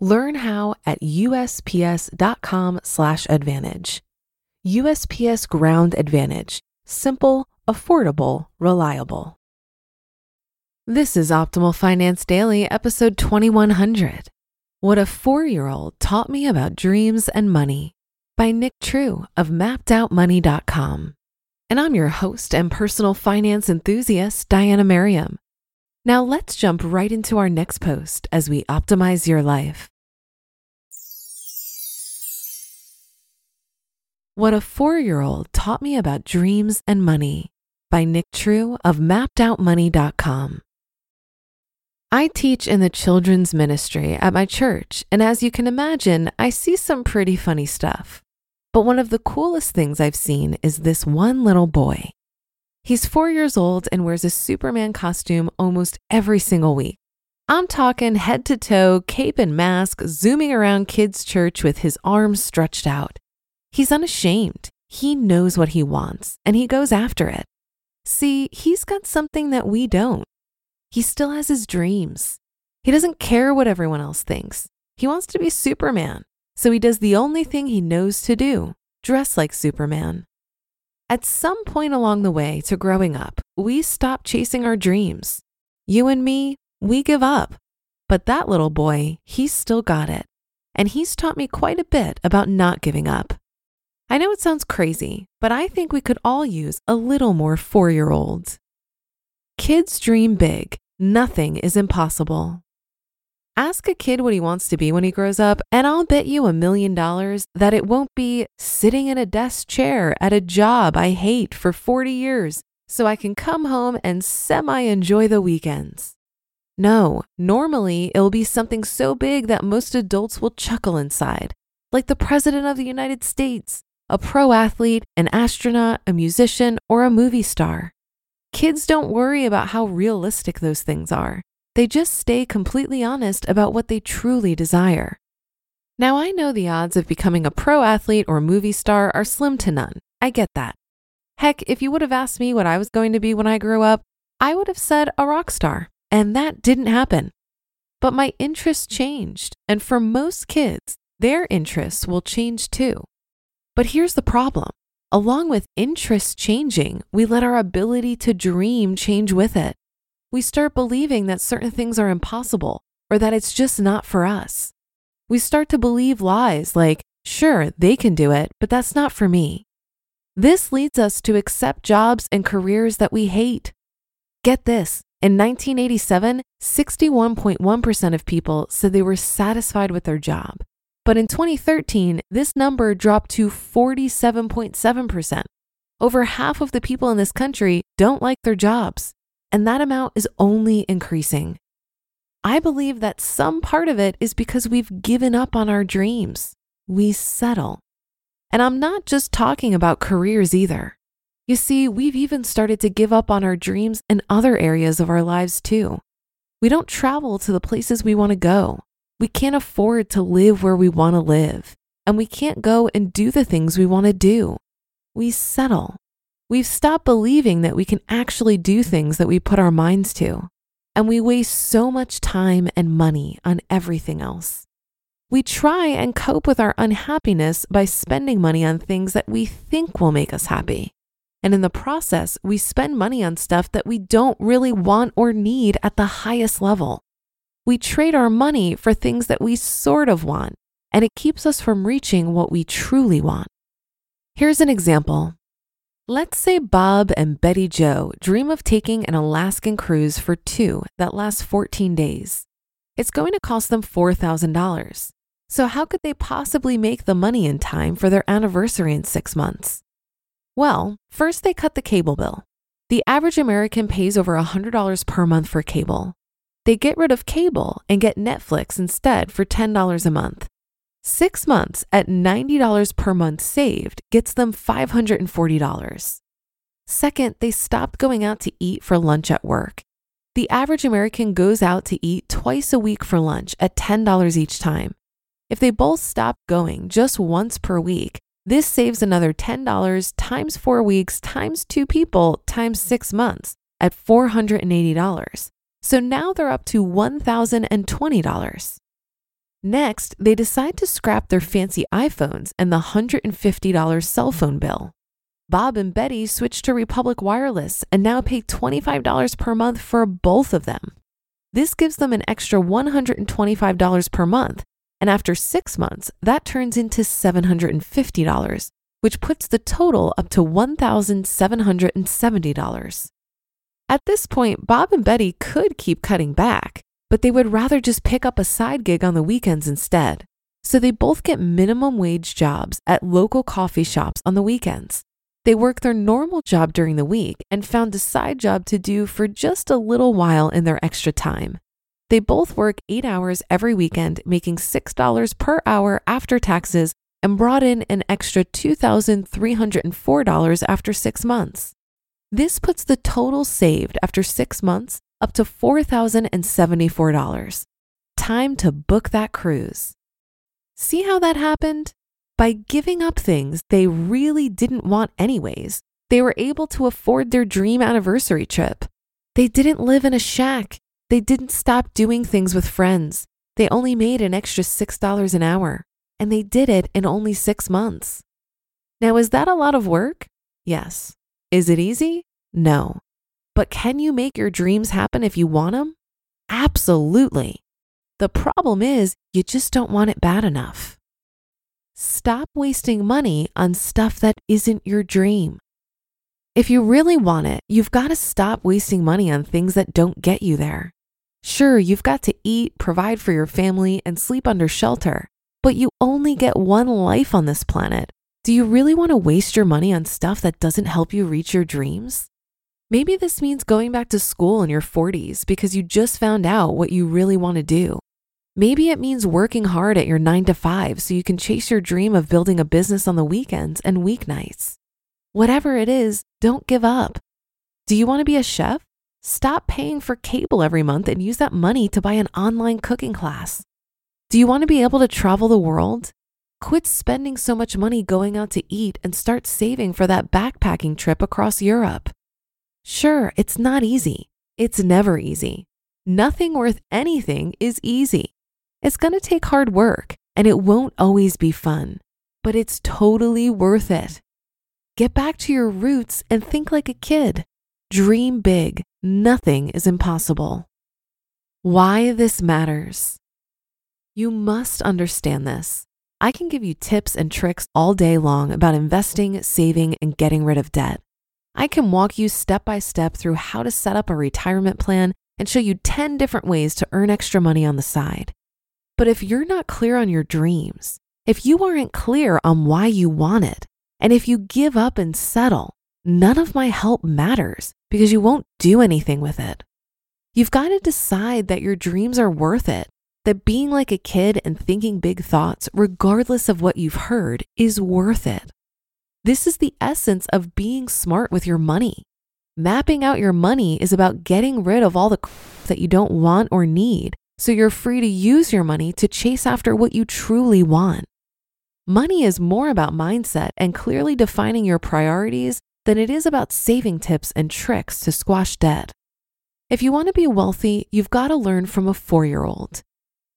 Learn how at usps.com/advantage. USPS Ground Advantage: simple, affordable, reliable. This is Optimal Finance Daily, episode 2100. What a 4-year-old taught me about dreams and money by Nick True of mappedoutmoney.com. And I'm your host and personal finance enthusiast, Diania Merriam. Now let's jump right into our next post as we optimize your life. What a Four Year Old Taught Me About Dreams and Money by Nick True of MappedOutMoney.com. I teach in the children's ministry at my church, and as you can imagine, I see some pretty funny stuff. But one of the coolest things I've seen is this one little boy. He's four years old and wears a Superman costume almost every single week. I'm talking head to toe, cape and mask, zooming around kids' church with his arms stretched out. He's unashamed. He knows what he wants and he goes after it. See, he's got something that we don't. He still has his dreams. He doesn't care what everyone else thinks. He wants to be Superman. So he does the only thing he knows to do dress like Superman. At some point along the way to growing up, we stop chasing our dreams. You and me, we give up. But that little boy, he's still got it. And he's taught me quite a bit about not giving up. I know it sounds crazy, but I think we could all use a little more four year olds. Kids dream big, nothing is impossible. Ask a kid what he wants to be when he grows up, and I'll bet you a million dollars that it won't be sitting in a desk chair at a job I hate for 40 years so I can come home and semi enjoy the weekends. No, normally it'll be something so big that most adults will chuckle inside, like the President of the United States, a pro athlete, an astronaut, a musician, or a movie star. Kids don't worry about how realistic those things are. They just stay completely honest about what they truly desire. Now, I know the odds of becoming a pro athlete or movie star are slim to none. I get that. Heck, if you would have asked me what I was going to be when I grew up, I would have said a rock star, and that didn't happen. But my interests changed, and for most kids, their interests will change too. But here's the problem along with interests changing, we let our ability to dream change with it we start believing that certain things are impossible or that it's just not for us. We start to believe lies like, sure, they can do it, but that's not for me. This leads us to accept jobs and careers that we hate. Get this in 1987, 61.1% of people said they were satisfied with their job. But in 2013, this number dropped to 47.7%. Over half of the people in this country don't like their jobs and that amount is only increasing. I believe that some part of it is because we've given up on our dreams. We settle. And I'm not just talking about careers either. You see, we've even started to give up on our dreams in other areas of our lives too. We don't travel to the places we want to go. We can't afford to live where we want to live. And we can't go and do the things we want to do. We settle. We've stopped believing that we can actually do things that we put our minds to, and we waste so much time and money on everything else. We try and cope with our unhappiness by spending money on things that we think will make us happy. And in the process, we spend money on stuff that we don't really want or need at the highest level. We trade our money for things that we sort of want, and it keeps us from reaching what we truly want. Here's an example Let's say Bob and Betty Joe dream of taking an Alaskan cruise for two that lasts 14 days. It's going to cost them $4,000. So, how could they possibly make the money in time for their anniversary in six months? Well, first they cut the cable bill. The average American pays over $100 per month for cable. They get rid of cable and get Netflix instead for $10 a month, Six months at $90 per month saved gets them $540. Second, they stopped going out to eat for lunch at work. The average American goes out to eat twice a week for lunch at $10 each time. If they both stop going just once per week, this saves another $10 times four weeks times two people times six months at $480. So now they're up to $1,020. Next, they decide to scrap their fancy iPhones and the $150 cell phone bill. Bob and Betty switch to Republic Wireless and now pay $25 per month for both of them. This gives them an extra $125 per month, and after six months, that turns into $750, which puts the total up to $1,770. At this point, Bob and Betty could keep cutting back, but they would rather just pick up a side gig on the weekends instead. So they both get minimum wage jobs at local coffee shops on the weekends. They work their normal job during the week and found a side job to do for just a little while in their extra time. They both work eight hours every weekend, making $6 per hour after taxes, and brought in an extra $2,304 after six months. This puts the total saved after six months up to $4,074. Time to book that cruise. See how that happened? By giving up things they really didn't want, anyways, they were able to afford their dream anniversary trip. They didn't live in a shack. They didn't stop doing things with friends. They only made an extra $6 an hour, and they did it in only six months. Now, is that a lot of work? Yes. Is it easy? No. But can you make your dreams happen if you want them? Absolutely. The problem is you just don't want it bad enough. Stop wasting money on stuff that isn't your dream. If you really want it, you've got to stop wasting money on things that don't get you there. Sure, you've got to eat, provide for your family, and sleep under shelter, but you only get one life on this planet. Do you really want to waste your money on stuff that doesn't help you reach your dreams? Maybe this means going back to school in your 40s because you just found out what you really want to do. Maybe it means working hard at your 9 to 5 so you can chase your dream of building a business on the weekends and weeknights. Whatever it is, don't give up. Do you want to be a chef? Stop paying for cable every month and use that money to buy an online cooking class. Do you want to be able to travel the world? Quit spending so much money going out to eat and start saving for that backpacking trip across Europe. Sure, it's not easy. It's never easy. Nothing worth anything is easy. It's going to take hard work and it won't always be fun, but it's totally worth it. Get back to your roots and think like a kid. Dream big. Nothing is impossible. Why this matters. You must understand this. I can give you tips and tricks all day long about investing, saving, and getting rid of debt. I can walk you step by step through how to set up a retirement plan and show you 10 different ways to earn extra money on the side. But if you're not clear on your dreams, if you aren't clear on why you want it, and if you give up and settle, none of my help matters because you won't do anything with it. You've got to decide that your dreams are worth it, that being like a kid and thinking big thoughts, regardless of what you've heard, is worth it. This is the essence of being smart with your money. Mapping out your money is about getting rid of all the crap that you don't want or need so you're free to use your money to chase after what you truly want. Money is more about mindset and clearly defining your priorities than it is about saving tips and tricks to squash debt. If you want to be wealthy, you've got to learn from a four year old.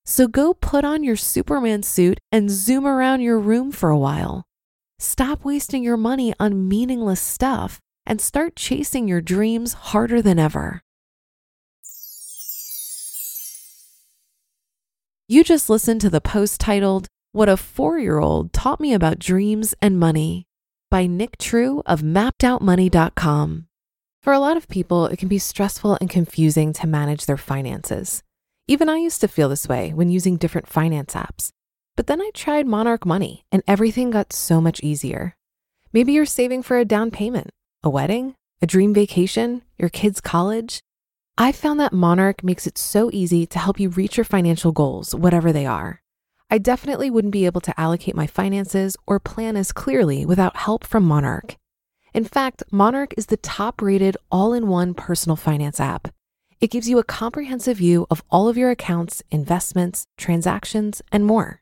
So go put on your Superman suit and zoom around your room for a while. Stop wasting your money on meaningless stuff and start chasing your dreams harder than ever. You just listened to the post titled, What a Four Year Old Taught Me About Dreams and Money by Nick True of mappedoutmoney.com. For a lot of people, it can be stressful and confusing to manage their finances. Even I used to feel this way when using different finance apps. But then I tried Monarch Money and everything got so much easier. Maybe you're saving for a down payment, a wedding, a dream vacation, your kids' college. I found that Monarch makes it so easy to help you reach your financial goals, whatever they are. I definitely wouldn't be able to allocate my finances or plan as clearly without help from Monarch. In fact, Monarch is the top rated all in one personal finance app. It gives you a comprehensive view of all of your accounts, investments, transactions, and more.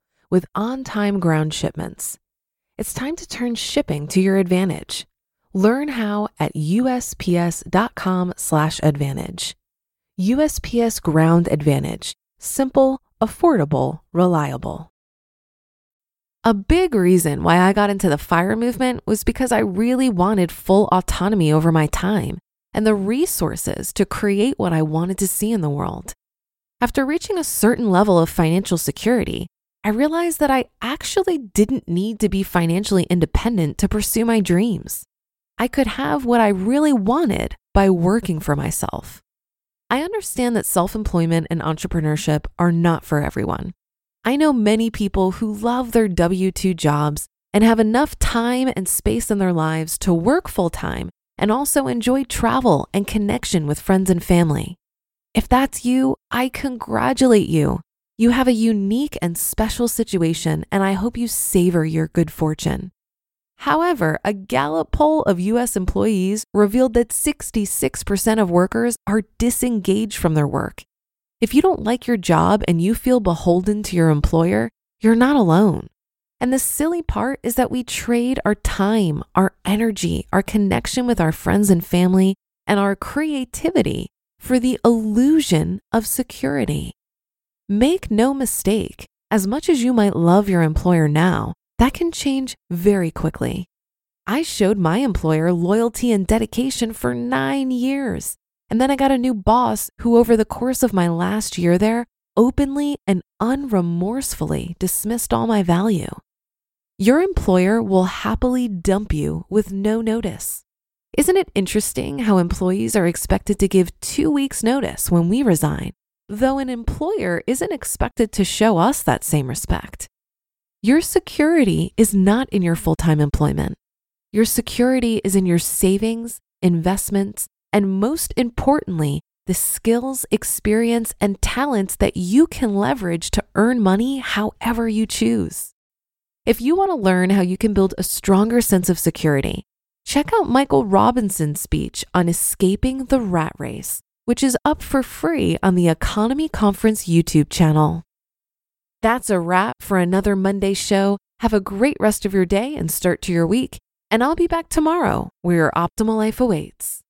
with on time ground shipments. It's time to turn shipping to your advantage. Learn how at USPS.com/slash advantage. USPS Ground Advantage. Simple, affordable, reliable. A big reason why I got into the fire movement was because I really wanted full autonomy over my time and the resources to create what I wanted to see in the world. After reaching a certain level of financial security, I realized that I actually didn't need to be financially independent to pursue my dreams. I could have what I really wanted by working for myself. I understand that self employment and entrepreneurship are not for everyone. I know many people who love their W 2 jobs and have enough time and space in their lives to work full time and also enjoy travel and connection with friends and family. If that's you, I congratulate you. You have a unique and special situation, and I hope you savor your good fortune. However, a Gallup poll of US employees revealed that 66% of workers are disengaged from their work. If you don't like your job and you feel beholden to your employer, you're not alone. And the silly part is that we trade our time, our energy, our connection with our friends and family, and our creativity for the illusion of security. Make no mistake, as much as you might love your employer now, that can change very quickly. I showed my employer loyalty and dedication for nine years. And then I got a new boss who, over the course of my last year there, openly and unremorsefully dismissed all my value. Your employer will happily dump you with no notice. Isn't it interesting how employees are expected to give two weeks' notice when we resign, though an employer isn't expected to show us that same respect? Your security is not in your full time employment. Your security is in your savings, investments, and most importantly, the skills, experience, and talents that you can leverage to earn money however you choose. If you want to learn how you can build a stronger sense of security, check out Michael Robinson's speech on escaping the rat race, which is up for free on the EconoMe Conference YouTube channel. That's a wrap for another Monday show. Have a great rest of your day and start to your week. And I'll be back tomorrow where your optimal life awaits.